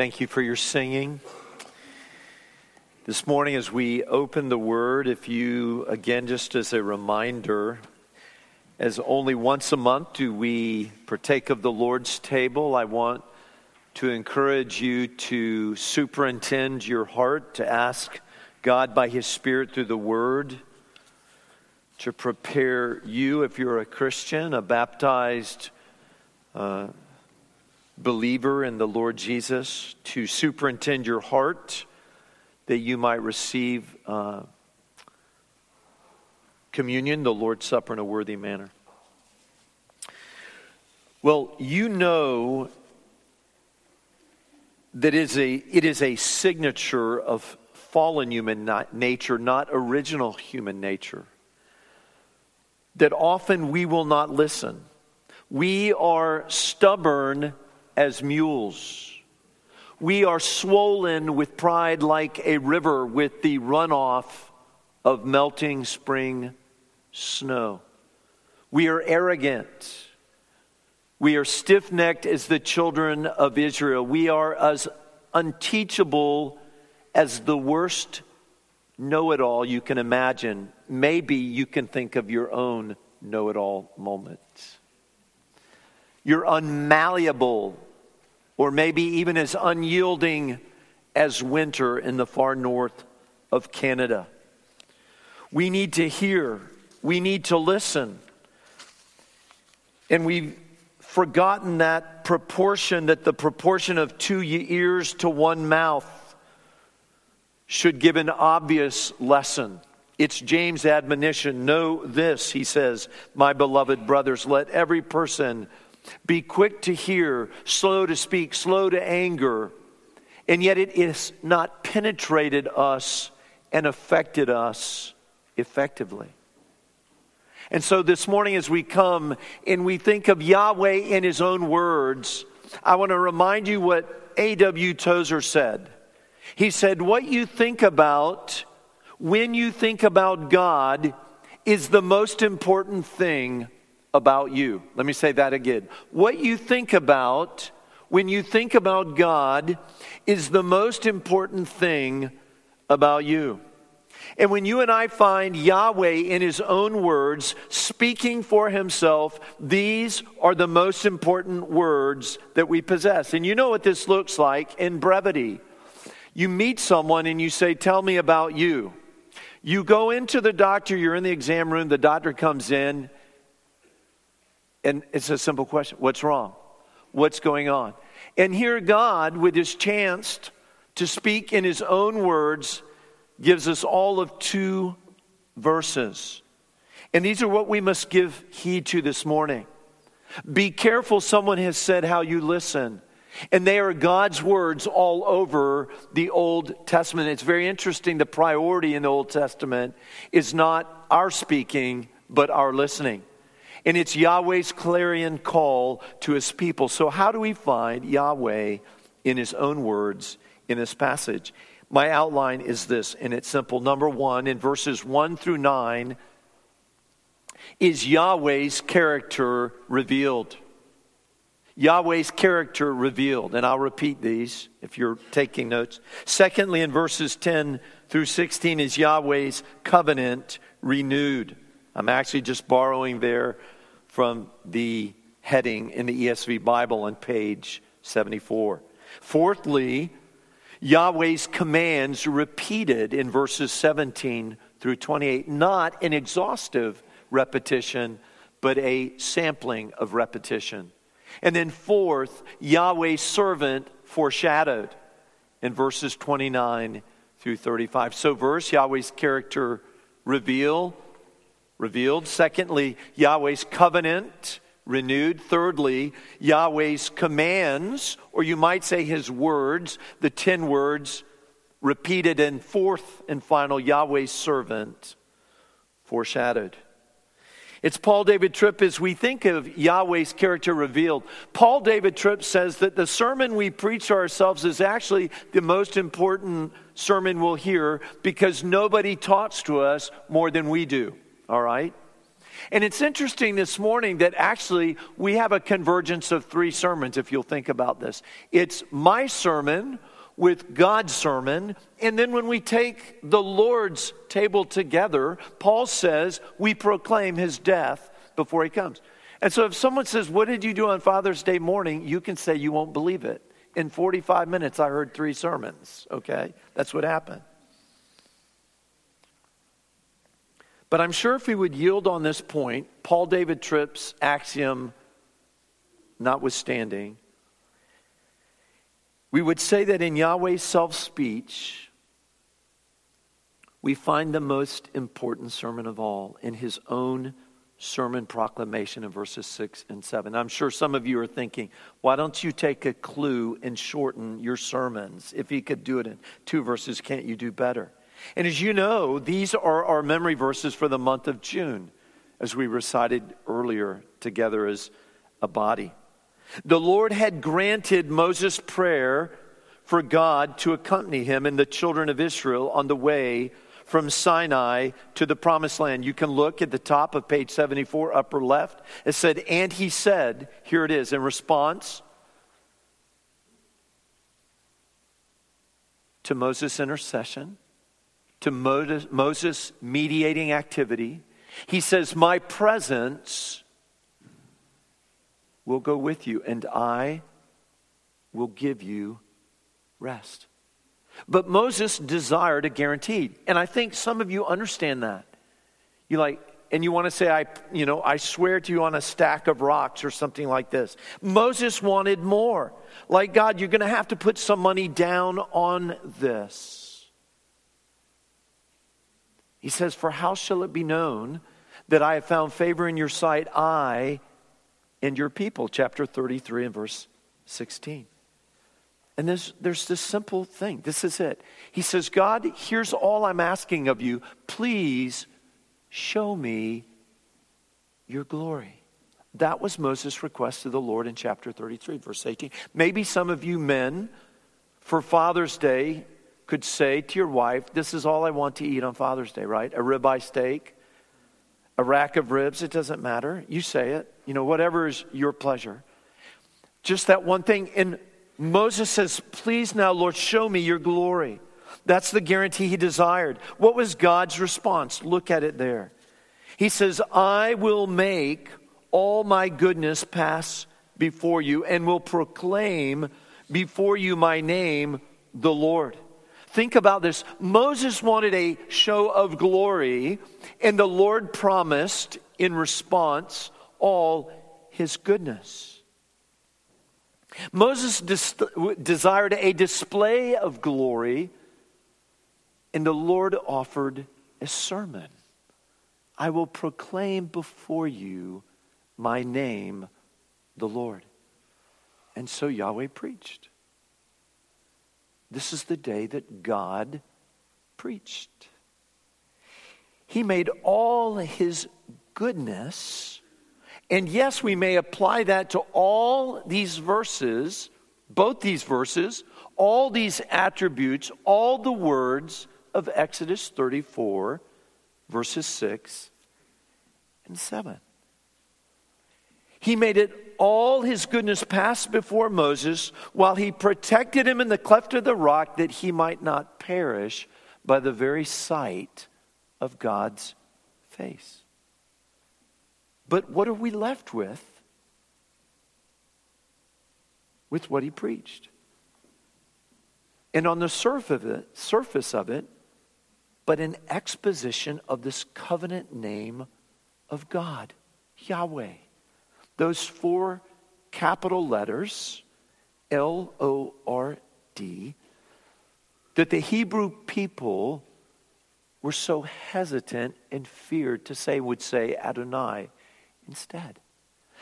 Thank you for your singing. This morning, as we open the Word, if you, again, just as a reminder, as only once a month do we partake of the Lord's table, I want to encourage you to superintend your heart, to ask God by His Spirit through the Word to prepare you, if you're a Christian, a baptized uh, believer in the Lord Jesus, to superintend your heart that you might receive uh, communion, the Lord's Supper, in a worthy manner. Well, you know that is a, it is a signature of fallen human nature, not original human nature that often we will not listen. We are stubborn as mules. We are swollen with pride like a river with the runoff of melting spring snow. We are arrogant. We are stiff necked as the children of Israel. We are as unteachable as the worst know it all you can imagine. Maybe you can think of your own know it all moments. You're unmalleable, or maybe even as unyielding as winter in the far north of Canada. We need to hear, we need to listen. And we've forgotten that proportion, that the proportion of two ears to one mouth should give an obvious lesson. It's James' admonition. Know this, he says, my beloved brothers, let every person be quick to hear, slow to speak, slow to anger, and yet it is not penetrated us and affected us effectively. And so this morning, as we come and we think of Yahweh in his own words, I want to remind you what A.W. Tozer said. He said, What you think about when you think about God is the most important thing about you. Let me say that again. What you think about when you think about God is the most important thing about you. And when you and I find Yahweh in His own words speaking for Himself, these are the most important words that we possess. And you know what this looks like in brevity. You meet someone and you say, Tell me about you. You go into the doctor, you're in the exam room, the doctor comes in, and it's a simple question What's wrong? What's going on? And here, God, with his chance to speak in his own words, gives us all of two verses. And these are what we must give heed to this morning. Be careful, someone has said, how you listen. And they are God's words all over the Old Testament. It's very interesting. The priority in the Old Testament is not our speaking, but our listening. And it's Yahweh's clarion call to his people. So, how do we find Yahweh in his own words in this passage? My outline is this, and it's simple. Number one, in verses one through nine, is Yahweh's character revealed. Yahweh's character revealed. And I'll repeat these if you're taking notes. Secondly, in verses 10 through 16, is Yahweh's covenant renewed. I'm actually just borrowing there from the heading in the ESV Bible on page 74. Fourthly, Yahweh's commands repeated in verses 17 through 28, not an exhaustive repetition, but a sampling of repetition. And then, fourth, Yahweh's servant foreshadowed in verses 29 through 35. So, verse, Yahweh's character reveal, revealed. Secondly, Yahweh's covenant renewed. Thirdly, Yahweh's commands, or you might say his words, the 10 words repeated. And fourth and final, Yahweh's servant foreshadowed. It's Paul David Tripp as we think of Yahweh's character revealed. Paul David Tripp says that the sermon we preach to ourselves is actually the most important sermon we'll hear because nobody talks to us more than we do. All right? And it's interesting this morning that actually we have a convergence of three sermons, if you'll think about this. It's my sermon with God's sermon, and then when we take the Lord's table together, Paul says we proclaim his death before he comes. And so if someone says, What did you do on Father's Day morning? you can say, You won't believe it. In 45 minutes, I heard three sermons, okay? That's what happened. But I'm sure if we would yield on this point, Paul David Tripp's axiom notwithstanding, we would say that in Yahweh's self speech, we find the most important sermon of all in his own sermon proclamation in verses 6 and 7. I'm sure some of you are thinking, why don't you take a clue and shorten your sermons? If he could do it in two verses, can't you do better? And as you know, these are our memory verses for the month of June, as we recited earlier together as a body. The Lord had granted Moses' prayer for God to accompany him and the children of Israel on the way from Sinai to the promised land. You can look at the top of page 74, upper left. It said, And he said, here it is, in response to Moses' intercession, to Moses' mediating activity, he says, My presence will go with you, and I will give you rest. But Moses desired a guarantee. And I think some of you understand that. You like, and you want to say, I, you know, I swear to you on a stack of rocks or something like this. Moses wanted more. Like, God, you're going to have to put some money down on this. He says, For how shall it be known that I have found favor in your sight, I and your people? Chapter 33 and verse 16. And there's, there's this simple thing. This is it. He says, God, here's all I'm asking of you. Please show me your glory. That was Moses' request to the Lord in chapter 33, verse 18. Maybe some of you men, for Father's Day, could say to your wife, This is all I want to eat on Father's Day, right? A ribeye steak, a rack of ribs, it doesn't matter. You say it. You know, whatever is your pleasure. Just that one thing. And Moses says, Please now, Lord, show me your glory. That's the guarantee he desired. What was God's response? Look at it there. He says, I will make all my goodness pass before you and will proclaim before you my name, the Lord. Think about this. Moses wanted a show of glory, and the Lord promised in response all his goodness. Moses des- desired a display of glory, and the Lord offered a sermon. I will proclaim before you my name, the Lord. And so Yahweh preached. This is the day that God preached. He made all his goodness and yes, we may apply that to all these verses, both these verses, all these attributes, all the words of Exodus 34, verses 6 and 7. He made it all his goodness passed before Moses while he protected him in the cleft of the rock that he might not perish by the very sight of God's face. But what are we left with? With what he preached. And on the surface of it, surface of it, but an exposition of this covenant name of God, Yahweh. Those four capital letters, L O R D, that the Hebrew people were so hesitant and feared to say, would say Adonai instead.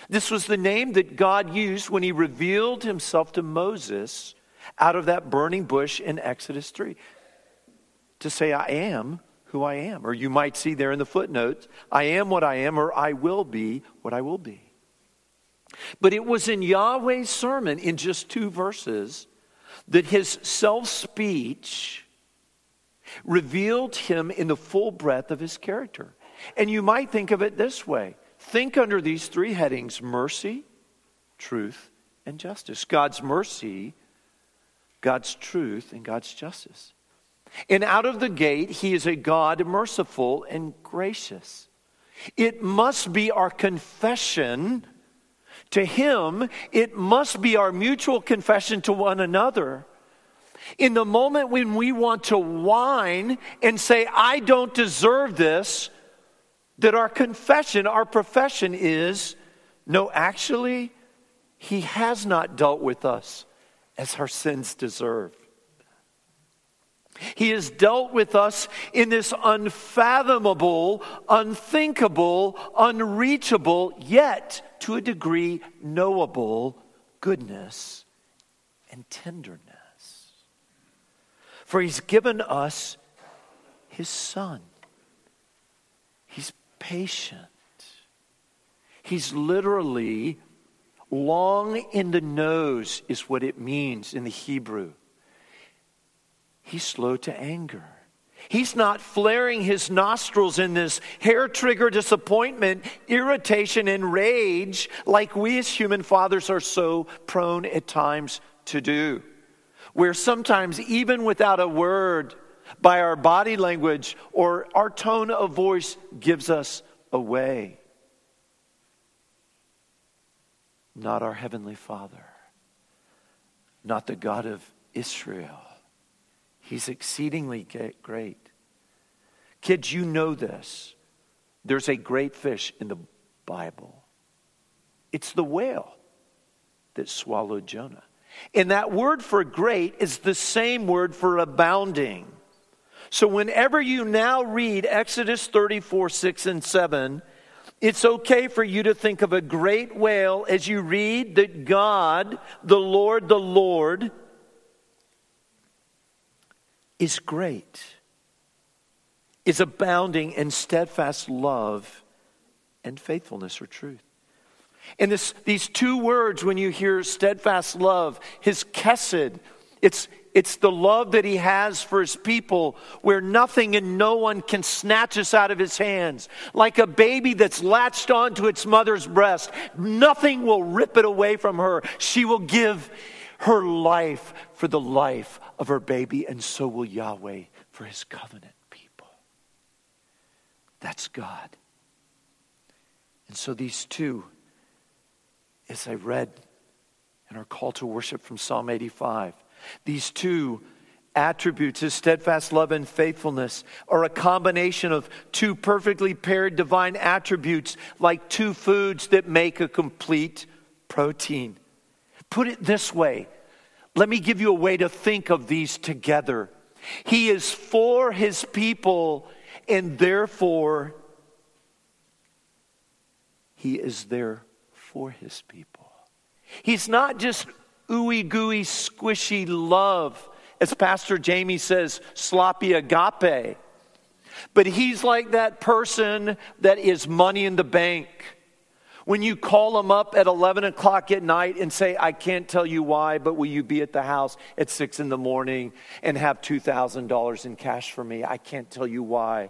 This was the name that God used when he revealed himself to Moses out of that burning bush in Exodus 3 to say, I am who I am. Or you might see there in the footnotes, I am what I am, or I will be what I will be. But it was in Yahweh's sermon, in just two verses, that his self speech revealed him in the full breadth of his character. And you might think of it this way think under these three headings mercy, truth, and justice. God's mercy, God's truth, and God's justice. And out of the gate, He is a God merciful and gracious. It must be our confession to Him, it must be our mutual confession to one another. In the moment when we want to whine and say, I don't deserve this, that our confession, our profession is, no, actually, He has not dealt with us as our sins deserve. He has dealt with us in this unfathomable, unthinkable, unreachable, yet to a degree knowable goodness and tenderness. For he's given us his son. He's patient. He's literally long in the nose, is what it means in the Hebrew. He's slow to anger. He's not flaring his nostrils in this hair trigger disappointment, irritation, and rage like we as human fathers are so prone at times to do. Where sometimes, even without a word, by our body language or our tone of voice gives us away. Not our Heavenly Father, not the God of Israel He's exceedingly great. Kids, you know this. There's a great fish in the Bible. It's the whale that swallowed Jonah. And that word for great is the same word for abounding. So whenever you now read Exodus 34, 6, and 7, it's okay for you to think of a great whale as you read that God, the Lord, the Lord, is great, is abounding in steadfast love and faithfulness or truth. And this, these two words, when you hear steadfast love, his chesed, it's, it's the love that he has for his people where nothing and no one can snatch us out of his hands. Like a baby that's latched onto its mother's breast, nothing will rip it away from her. She will give her life for the life of her baby, and so will Yahweh for his covenant people. That's God. And so these two, as I read in our call to worship from Psalm 85, these two attributes, his steadfast love and faithfulness, are a combination of two perfectly paired divine attributes, like two foods that make a complete protein. Put it this way let me give you a way to think of these together. He is for his people, and therefore, he is there for his people. He's not just ooey gooey, squishy love, as Pastor Jamie says, sloppy agape. But he's like that person that is money in the bank when you call them up at 11 o'clock at night and say, I can't tell you why, but will you be at the house at 6 in the morning and have $2,000 in cash for me? I can't tell you why,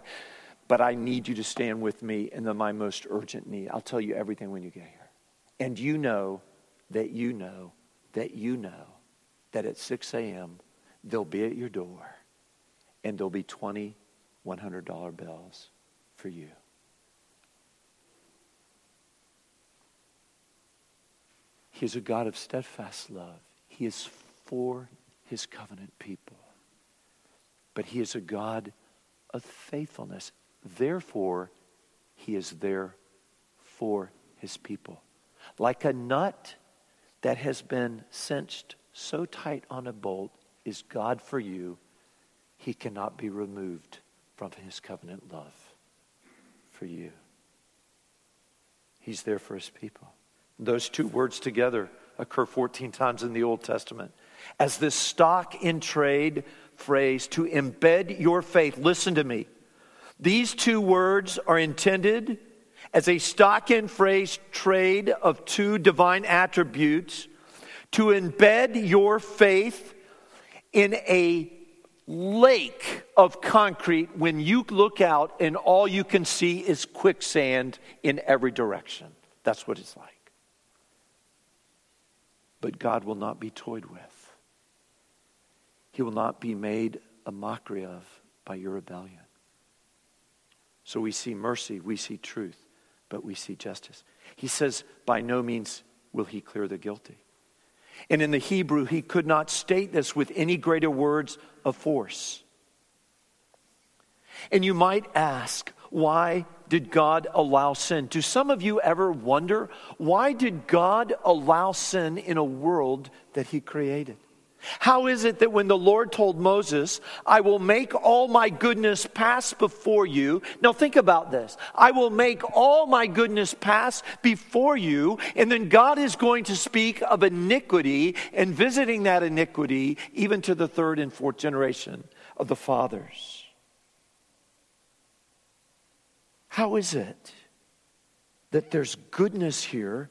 but I need you to stand with me in the, my most urgent need. I'll tell you everything when you get here. And you know that you know that you know that at 6 a.m. they'll be at your door and there'll be 20 $100 bills for you. He is a God of steadfast love. He is for his covenant people. But he is a God of faithfulness. Therefore, he is there for his people. Like a nut that has been cinched so tight on a bolt is God for you, he cannot be removed from his covenant love for you. He's there for his people. Those two words together occur 14 times in the Old Testament. As this stock in trade phrase, to embed your faith, listen to me. These two words are intended as a stock in phrase trade of two divine attributes to embed your faith in a lake of concrete when you look out and all you can see is quicksand in every direction. That's what it's like. But God will not be toyed with, He will not be made a mockery of by your rebellion. So we see mercy, we see truth, but we see justice. He says, by no means will He clear the guilty. And in the Hebrew, he could not state this with any greater words of force. And you might ask, why did God allow sin? Do some of you ever wonder, why did God allow sin in a world that he created? How is it that when the Lord told Moses, I will make all my goodness pass before you? Now think about this. I will make all my goodness pass before you, and then God is going to speak of iniquity and visiting that iniquity even to the third and fourth generation of the fathers. How is it that there's goodness here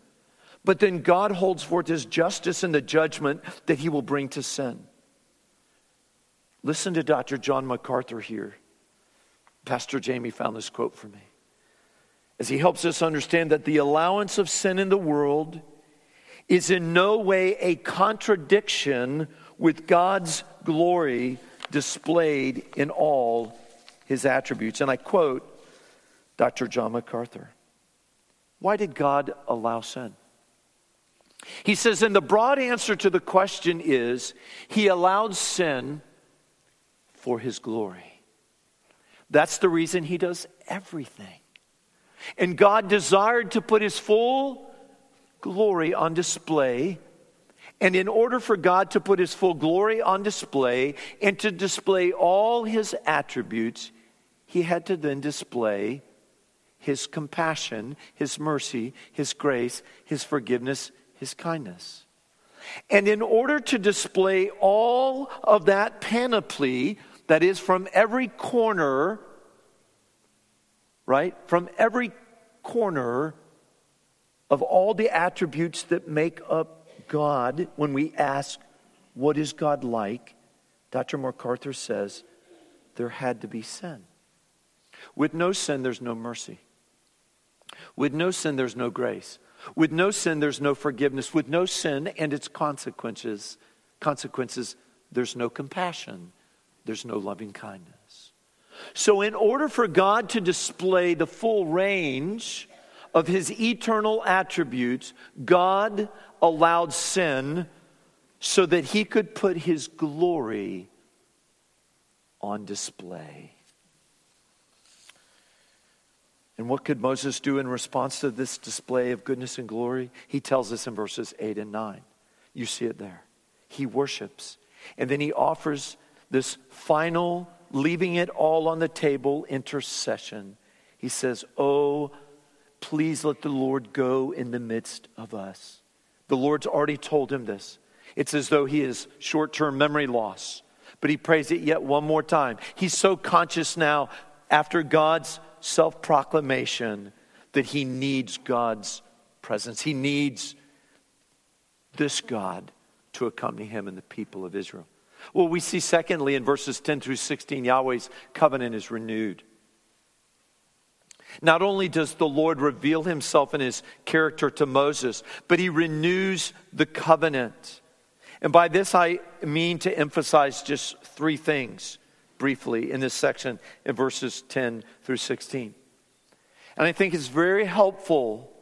but then God holds forth his justice and the judgment that he will bring to sin. Listen to Dr. John MacArthur here. Pastor Jamie found this quote for me. As he helps us understand that the allowance of sin in the world is in no way a contradiction with God's glory displayed in all his attributes. And I quote Dr. John MacArthur Why did God allow sin? He says, and the broad answer to the question is He allowed sin for His glory. That's the reason He does everything. And God desired to put His full glory on display. And in order for God to put His full glory on display and to display all His attributes, He had to then display His compassion, His mercy, His grace, His forgiveness, his kindness. And in order to display all of that panoply, that is from every corner, right? From every corner of all the attributes that make up God, when we ask, what is God like? Dr. MacArthur says, there had to be sin. With no sin, there's no mercy. With no sin, there's no grace. With no sin, there's no forgiveness. With no sin and its consequences, consequences, there's no compassion. There's no loving kindness. So, in order for God to display the full range of his eternal attributes, God allowed sin so that he could put his glory on display. And what could Moses do in response to this display of goodness and glory? He tells us in verses 8 and 9. You see it there. He worships. And then he offers this final, leaving it all on the table, intercession. He says, Oh, please let the Lord go in the midst of us. The Lord's already told him this. It's as though he has short term memory loss, but he prays it yet one more time. He's so conscious now after God's self proclamation that he needs God's presence. He needs this God to accompany him and the people of Israel. Well, we see secondly in verses 10 through 16, Yahweh's covenant is renewed. Not only does the Lord reveal himself in his character to Moses, but he renews the covenant. And by this, I mean to emphasize just three things briefly in this section in verses 10 through 16. And I think it's very helpful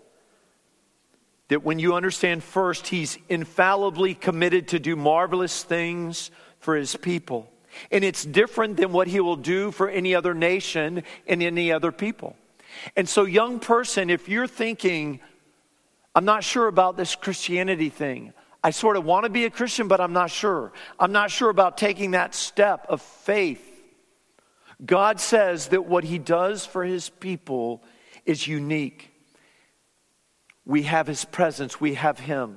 that when you understand first, he's infallibly committed to do marvelous things for his people. And it's different than what he will do for any other nation and any other people. And so, young person, if you're thinking, I'm not sure about this Christianity thing, I sort of want to be a Christian, but I'm not sure. I'm not sure about taking that step of faith. God says that what He does for His people is unique. We have His presence, we have Him.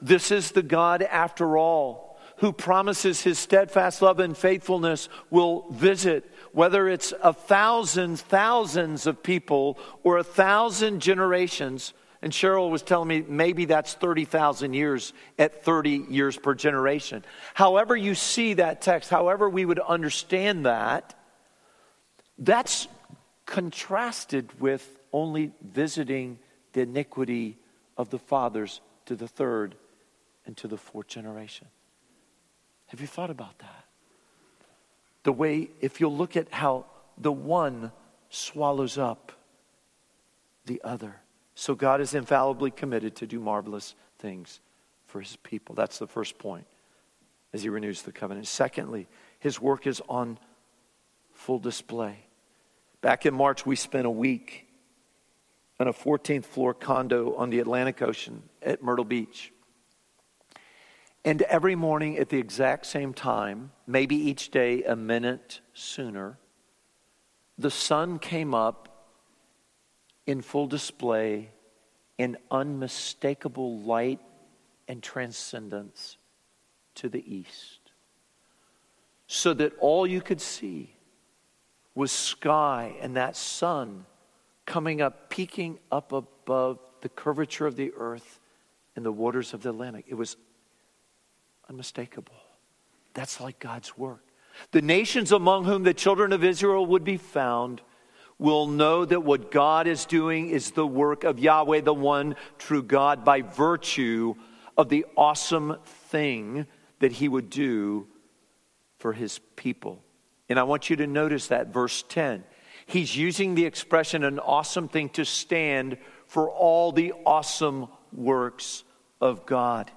This is the God, after all, who promises His steadfast love and faithfulness will visit, whether it's a thousand, thousands of people or a thousand generations And Cheryl was telling me maybe that's 30,000 years at 30 years per generation. However, you see that text, however, we would understand that, that's contrasted with only visiting the iniquity of the fathers to the third and to the fourth generation. Have you thought about that? The way, if you'll look at how the one swallows up the other. So God is infallibly committed to do marvelous things for his people. That's the first point as he renews the covenant. Secondly, his work is on full display. Back in March, we spent a week in a 14th floor condo on the Atlantic Ocean at Myrtle Beach. And every morning at the exact same time, maybe each day a minute sooner, the sun came up in full display in unmistakable light and transcendence to the east. So that all you could see was sky and that sun coming up, peeking up above the curvature of the earth and the waters of the Atlantic. It was unmistakable. That's like God's work. The nations among whom the children of Israel would be found will know that what God is doing is the work of Yahweh, the one true God, by virtue of the awesome thing that he would do for his people. And I want you to notice that, verse 10. He's using the expression an awesome thing to stand for all the awesome works of God.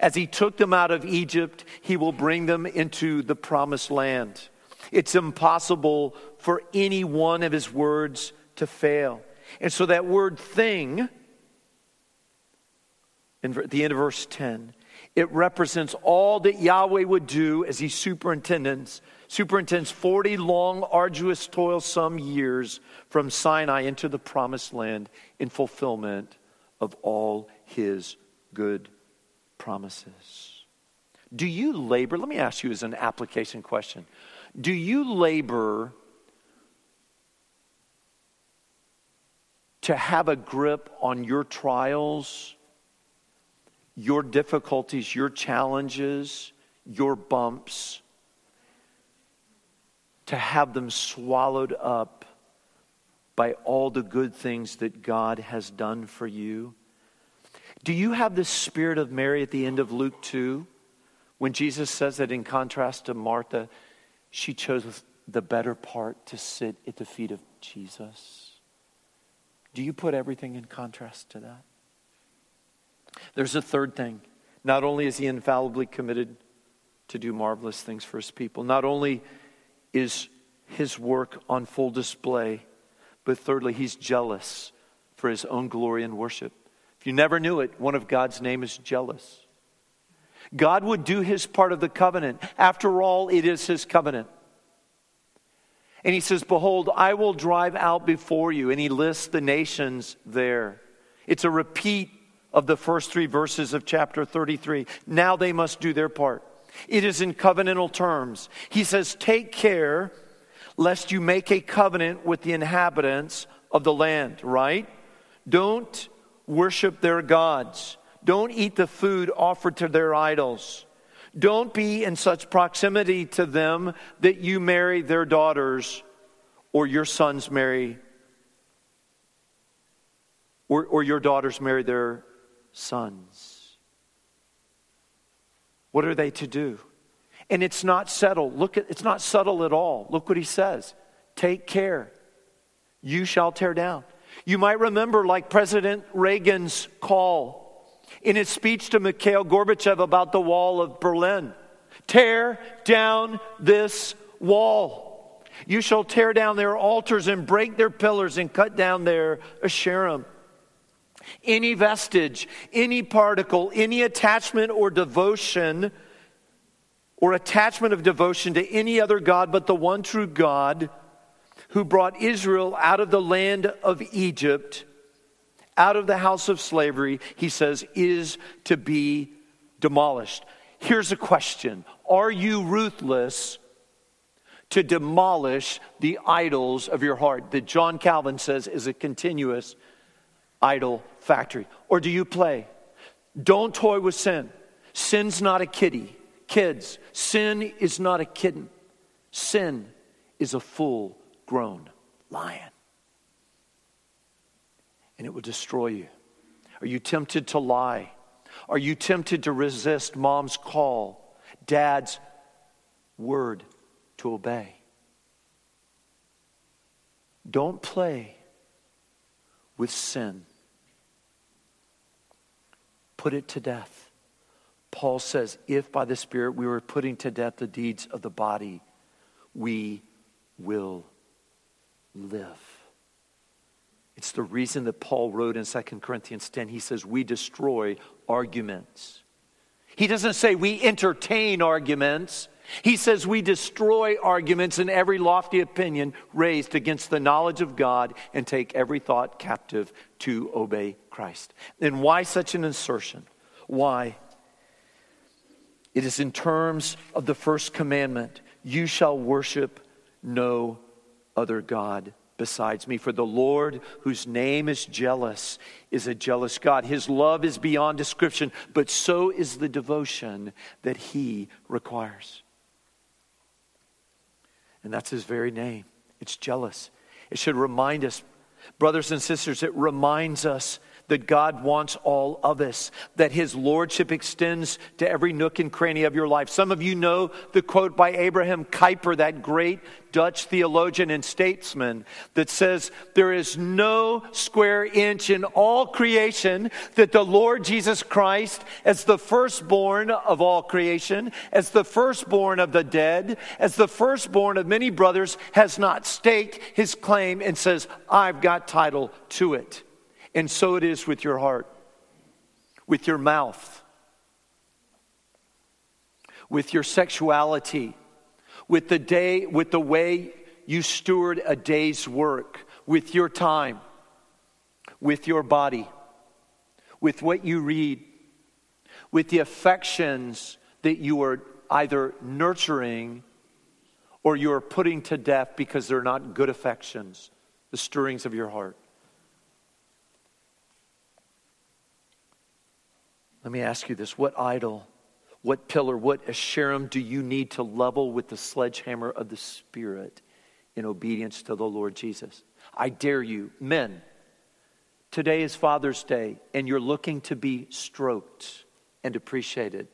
As he took them out of Egypt, he will bring them into the promised land. It's impossible for any one of his words to fail. And so that word thing, in the end of verse 10, it represents all that Yahweh would do as he superintends, superintends 40 long, arduous, toilsome years from Sinai into the promised land in fulfillment of all his good promises. Do you labor? Let me ask you as an application question. Do you labor to have a grip on your trials, your difficulties, your challenges, your bumps, to have them swallowed up by all the good things that God has done for you? Do you have the spirit of Mary at the end of Luke 2 when Jesus says that in contrast to Martha, she chose the better part to sit at the feet of Jesus? Do you put everything in contrast to that? There's a third thing. Not only is he infallibly committed to do marvelous things for his people, not only is his work on full display, but thirdly, he's jealous for his own glory and worship. If you never knew it, one of God's name is jealous. God would do his part of the covenant. After all, it is his covenant. And he says, Behold, I will drive out before you. And he lists the nations there. It's a repeat of the first three verses of chapter 33. Now they must do their part. It is in covenantal terms. He says, Take care lest you make a covenant with the inhabitants of the land, right? Don't worship their gods. Don't eat the food offered to their idols. Don't be in such proximity to them that you marry their daughters or your sons marry, or, or your daughters marry their sons. What are they to do? And it's not settled. Look at it's not subtle at all. Look what he says. Take care. You shall tear down. You might remember, like President Reagan's call in his speech to Mikhail Gorbachev about the wall of Berlin tear down this wall. You shall tear down their altars and break their pillars and cut down their asherim. Any vestige, any particle, any attachment or devotion or attachment of devotion to any other God but the one true God who brought Israel out of the land of Egypt out of the house of slavery, he says, is to be demolished. Here's a question Are you ruthless to demolish the idols of your heart? That John Calvin says is a continuous idol factory? Or do you play? Don't toy with sin. Sin's not a kitty. Kids, sin is not a kitten. Sin is a full grown lion. And it will destroy you. Are you tempted to lie? Are you tempted to resist mom's call, dad's word to obey? Don't play with sin. Put it to death. Paul says, if by the Spirit we were putting to death the deeds of the body, we will live. It's the reason that Paul wrote in 2 Corinthians 10, he says, We destroy arguments. He doesn't say we entertain arguments. He says we destroy arguments and every lofty opinion raised against the knowledge of God and take every thought captive to obey Christ. And why such an insertion? Why? It is in terms of the first commandment you shall worship no other God besides me. For the Lord, whose name is jealous, is a jealous God. His love is beyond description, but so is the devotion that he requires. And that's his very name. It's jealous. It should remind us, brothers and sisters, it reminds us that God wants all of us, that His Lordship extends to every nook and cranny of your life. Some of you know the quote by Abraham Kuyper, that great Dutch theologian and statesman, that says, There is no square inch in all creation that the Lord Jesus Christ, as the firstborn of all creation, as the firstborn of the dead, as the firstborn of many brothers, has not staked his claim and says, I've got title to it. And so it is with your heart, with your mouth, with your sexuality, with the day, with the way you steward a day's work, with your time, with your body, with what you read, with the affections that you are either nurturing or you are putting to death because they're not good affections, the stirrings of your heart. Let me ask you this what idol, what pillar, what Asherim do you need to level with the sledgehammer of the Spirit in obedience to the Lord Jesus? I dare you, men, today is Father's Day and you're looking to be stroked and appreciated.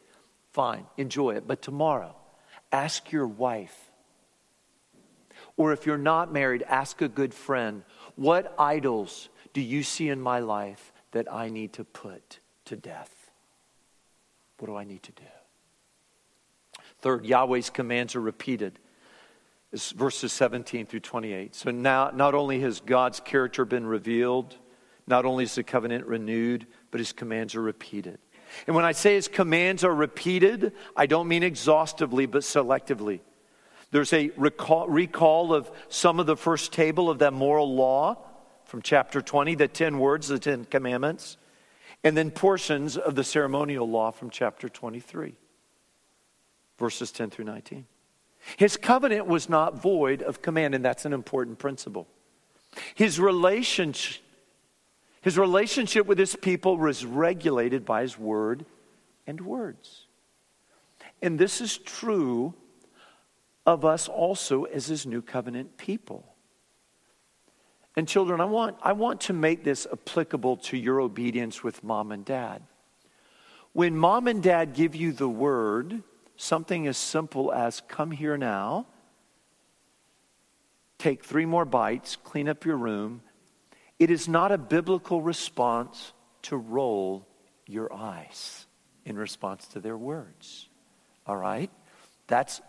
Fine, enjoy it. But tomorrow, ask your wife, or if you're not married, ask a good friend, what idols do you see in my life that I need to put to death? What do I need to do? Third, Yahweh's commands are repeated. It's verses 17 through 28. So now, not only has God's character been revealed, not only is the covenant renewed, but his commands are repeated. And when I say his commands are repeated, I don't mean exhaustively, but selectively. There's a recall, recall of some of the first table of that moral law from chapter 20, the 10 words, the 10 commandments and then portions of the ceremonial law from chapter 23, verses 10 through 19. His covenant was not void of command, and that's an important principle. His relationship, his relationship with his people was regulated by his word and words. And this is true of us also as his new covenant people. And children, I want, I want to make this applicable to your obedience with mom and dad. When mom and dad give you the word, something as simple as come here now, take three more bites, clean up your room, it is not a biblical response to roll your eyes in response to their words. All right? That's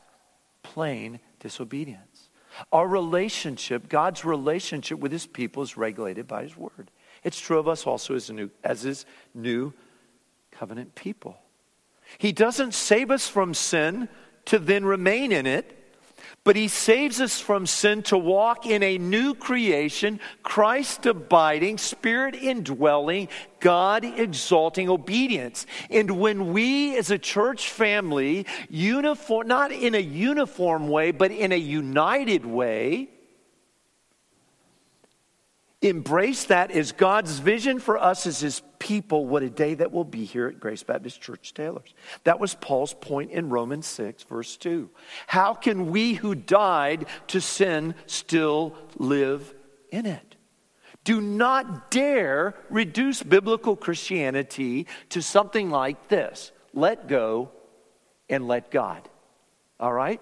plain disobedience. Our relationship, God's relationship with his people is regulated by his word. It's true of us also as, new, as his new covenant people. He doesn't save us from sin to then remain in it. But he saves us from sin to walk in a new creation, Christ abiding, Spirit indwelling, God exalting obedience. And when we as a church family, uniform, not in a uniform way, but in a united way, embrace that as God's vision for us as his people, what a day that will be here at Grace Baptist Church Taylors. That was Paul's point in Romans 6, verse 2. How can we who died to sin still live in it? Do not dare reduce biblical Christianity to something like this let go and let God. All right?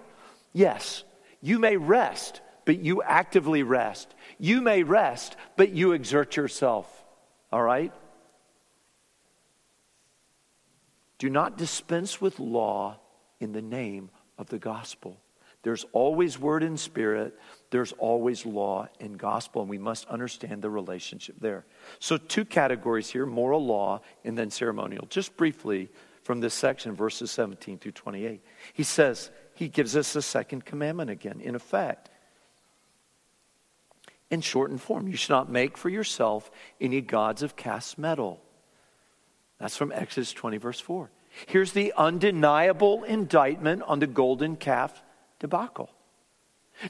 Yes, you may rest, but you actively rest. You may rest, but you exert yourself. All right? Do not dispense with law in the name of the gospel. There's always word and spirit, there's always law and gospel, and we must understand the relationship there. So, two categories here moral law and then ceremonial. Just briefly from this section, verses 17 through 28. He says, He gives us a second commandment again, in effect in shortened form. You should not make for yourself any gods of cast metal. That's from Exodus 20, verse 4. Here's the undeniable indictment on the golden calf debacle.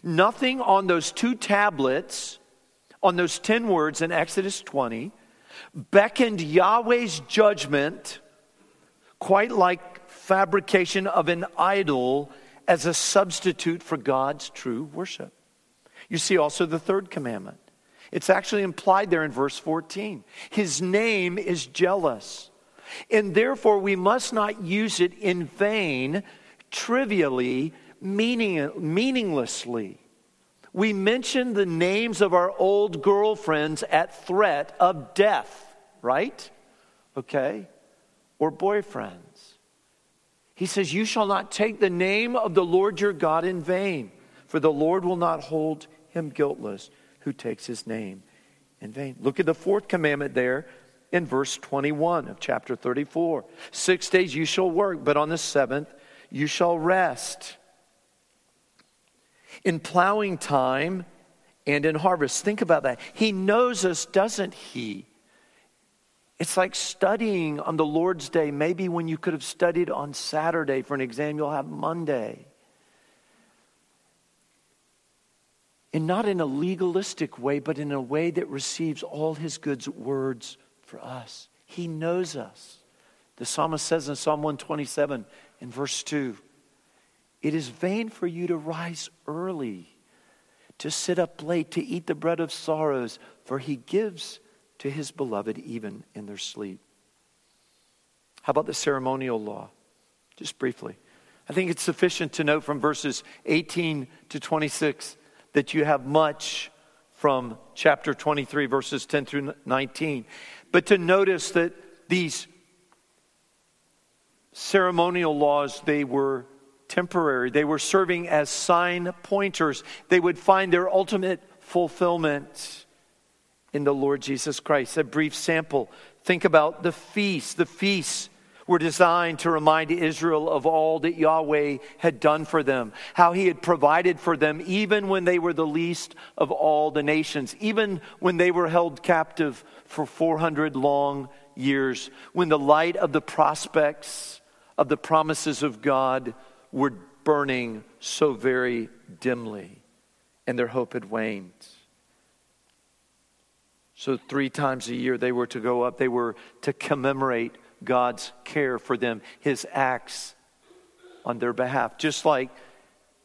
Nothing on those two tablets, on those 10 words in Exodus 20, beckoned Yahweh's judgment quite like fabrication of an idol as a substitute for God's true worship. You see also the third commandment. It's actually implied there in verse 14. His name is jealous. And therefore, we must not use it in vain, trivially, meaning, meaninglessly. We mention the names of our old girlfriends at threat of death, right? Okay? Or boyfriends. He says, You shall not take the name of the Lord your God in vain, for the Lord will not hold him guiltless who takes his name in vain. Look at the fourth commandment there in verse 21 of chapter 34. Six days you shall work, but on the seventh you shall rest. In plowing time and in harvest, think about that. He knows us, doesn't he? It's like studying on the Lord's day, maybe when you could have studied on Saturday for an exam you'll have Monday. And not in a legalistic way, but in a way that receives all his good words for us. He knows us. The psalmist says in Psalm 127 in verse 2 It is vain for you to rise early, to sit up late, to eat the bread of sorrows, for he gives to his beloved even in their sleep. How about the ceremonial law? Just briefly. I think it's sufficient to note from verses 18 to 26 that you have much from chapter 23, verses 10 through 19. But to notice that these ceremonial laws, they were temporary. They were serving as sign pointers. They would find their ultimate fulfillment in the Lord Jesus Christ. A brief sample. Think about the feast. The feasts were designed to remind Israel of all that Yahweh had done for them, how he had provided for them, even when they were the least of all the nations, even when they were held captive for 400 long years, when the light of the prospects of the promises of God were burning so very dimly, and their hope had waned. So, three times a year they were to go up, they were to commemorate God's care for them, his acts on their behalf. Just like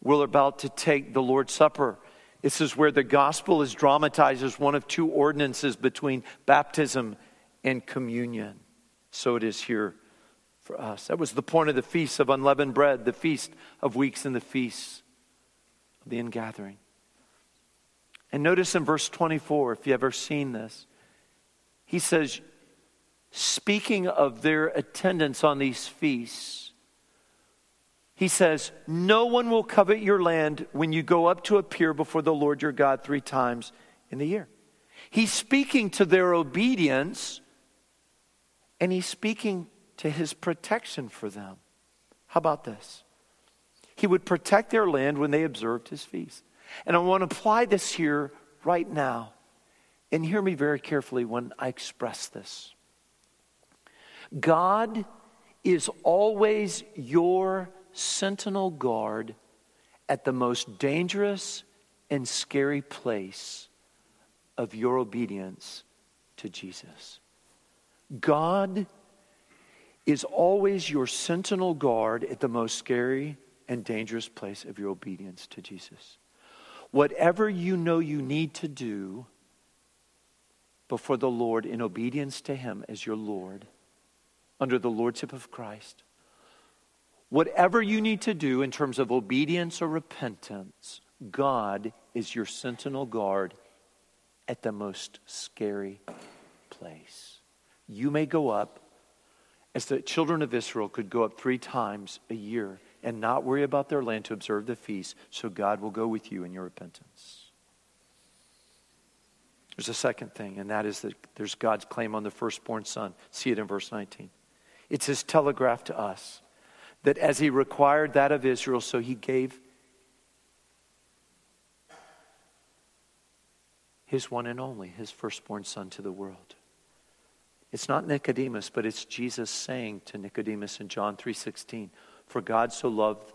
we're about to take the Lord's Supper. This is where the gospel is dramatized as one of two ordinances between baptism and communion. So it is here for us. That was the point of the feast of unleavened bread, the feast of weeks, and the feast of the ingathering. And notice in verse 24, if you've ever seen this, he says, speaking of their attendance on these feasts, he says, No one will covet your land when you go up to appear before the Lord your God three times in the year. He's speaking to their obedience and he's speaking to his protection for them. How about this? He would protect their land when they observed his feast. And I want to apply this here right now. And hear me very carefully when I express this. God is always your sentinel guard at the most dangerous and scary place of your obedience to Jesus. God is always your sentinel guard at the most scary and dangerous place of your obedience to Jesus. Whatever you know you need to do before the Lord in obedience to Him as your Lord, under the Lordship of Christ, whatever you need to do in terms of obedience or repentance, God is your sentinel guard at the most scary place. You may go up as the children of Israel could go up three times a year and not worry about their land to observe the feast, so God will go with you in your repentance. There's a second thing, and that is that there's God's claim on the firstborn son. See it in verse 19. It's his telegraph to us that as he required that of Israel, so he gave his one and only, his firstborn son to the world. It's not Nicodemus, but it's Jesus saying to Nicodemus in John 3:16, "For God so loved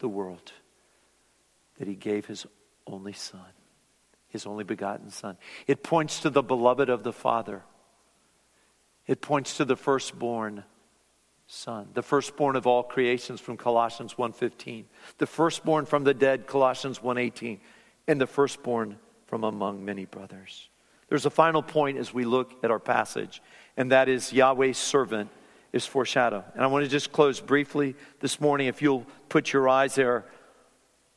the world that he gave his only son, his only begotten son." It points to the beloved of the Father. It points to the firstborn son, the firstborn of all creations from Colossians 1:15, the firstborn from the dead Colossians 1:18, and the firstborn from among many brothers. There's a final point as we look at our passage, and that is Yahweh's servant is foreshadowed. And I want to just close briefly this morning, if you'll put your eyes there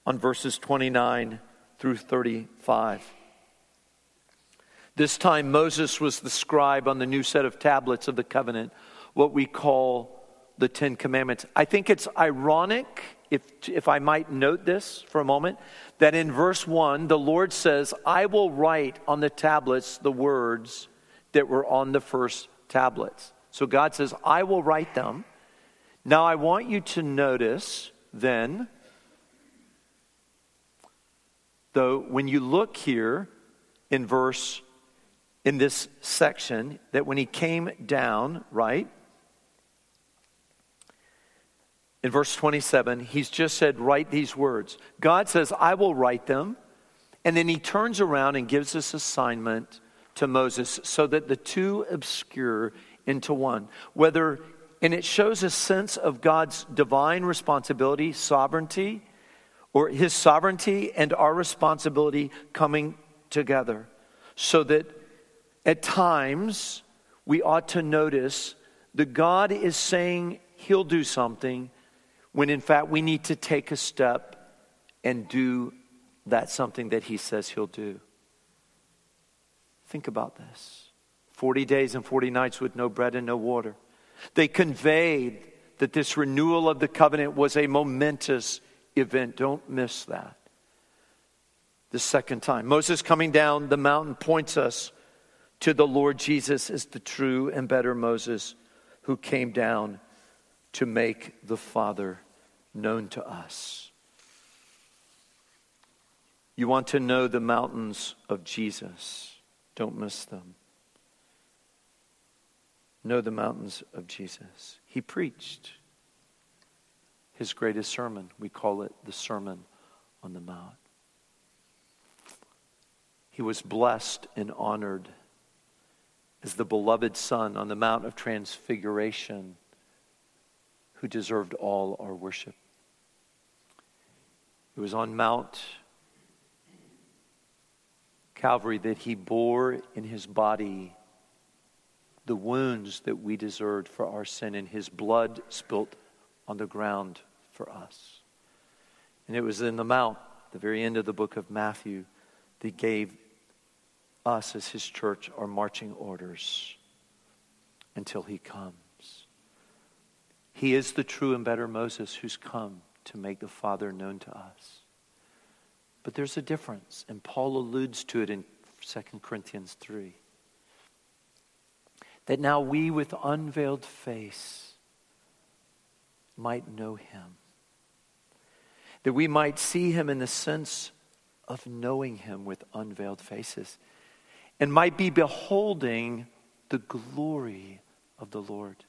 on verses 29 through 35. This time, Moses was the scribe on the new set of tablets of the covenant, what we call the Ten Commandments. I think it's ironic, if, if I might note this for a moment, that in verse 1, the Lord says, I will write on the tablets the words that were on the first tablets. So God says, I will write them. Now I want you to notice then, though, when you look here in verse, in this section, that when he came down, right? In verse 27, he's just said, Write these words. God says, I will write them. And then he turns around and gives this assignment to Moses so that the two obscure into one. Whether, and it shows a sense of God's divine responsibility, sovereignty, or his sovereignty and our responsibility coming together. So that at times we ought to notice that God is saying he'll do something when in fact we need to take a step and do that something that he says he'll do. Think about this 40 days and 40 nights with no bread and no water. They conveyed that this renewal of the covenant was a momentous event. Don't miss that. The second time. Moses coming down the mountain points us to the Lord Jesus as the true and better Moses who came down to make the Father known to us. You want to know the mountains of Jesus. Don't miss them. Know the mountains of Jesus. He preached his greatest sermon. We call it the Sermon on the Mount. He was blessed and honored as the beloved Son on the Mount of Transfiguration who deserved all our worship. It was on Mount Calvary that he bore in his body the wounds that we deserved for our sin, and his blood spilt on the ground for us. And it was in the Mount, the very end of the book of Matthew, that gave us as his church our marching orders until he comes. He is the true and better Moses who's come to make the Father known to us. But there's a difference, and Paul alludes to it in 2 Corinthians 3. That now we with unveiled face might know him. That we might see him in the sense of knowing him with unveiled faces and might be beholding the glory of the Lord.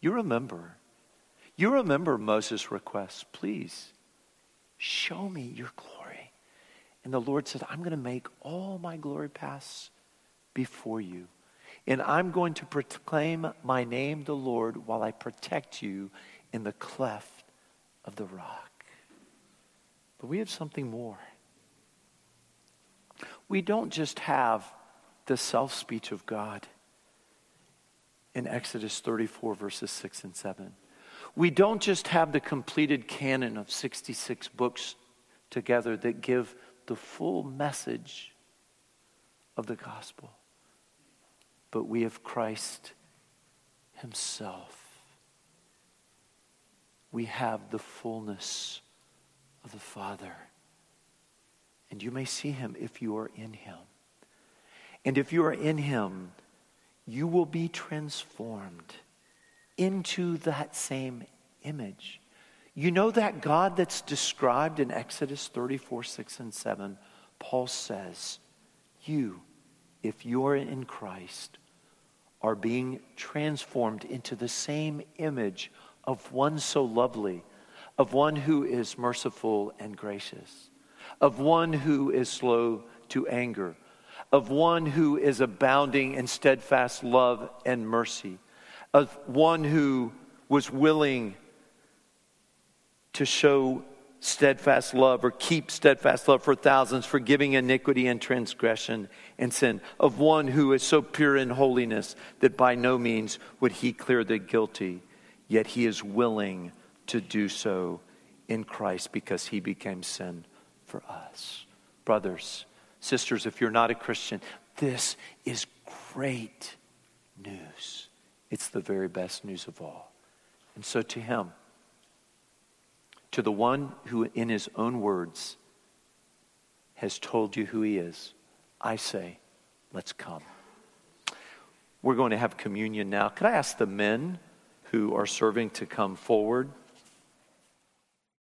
You remember you remember Moses' request, please show me your glory. And the Lord said, I'm going to make all my glory pass before you. And I'm going to proclaim my name, the Lord, while I protect you in the cleft of the rock. But we have something more. We don't just have the self speech of God in Exodus 34, verses 6 and 7. We don't just have the completed canon of 66 books together that give the full message of the gospel, but we have Christ Himself. We have the fullness of the Father. And you may see Him if you are in Him. And if you are in Him, you will be transformed into that same image. You know that God that's described in Exodus 34, 6, and 7, Paul says, You, if you're in Christ, are being transformed into the same image of one so lovely, of one who is merciful and gracious, of one who is slow to anger, of one who is abounding in steadfast love and mercy, of one who was willing to show steadfast love or keep steadfast love for thousands, forgiving iniquity and transgression and sin, of one who is so pure in holiness that by no means would he clear the guilty, yet he is willing to do so in Christ because he became sin for us. Brothers, sisters, if you're not a Christian, this is great news. It's the very best news of all. And so to him, to the one who, in his own words, has told you who he is, I say, let's come. We're going to have communion now. Could I ask the men who are serving to come forward?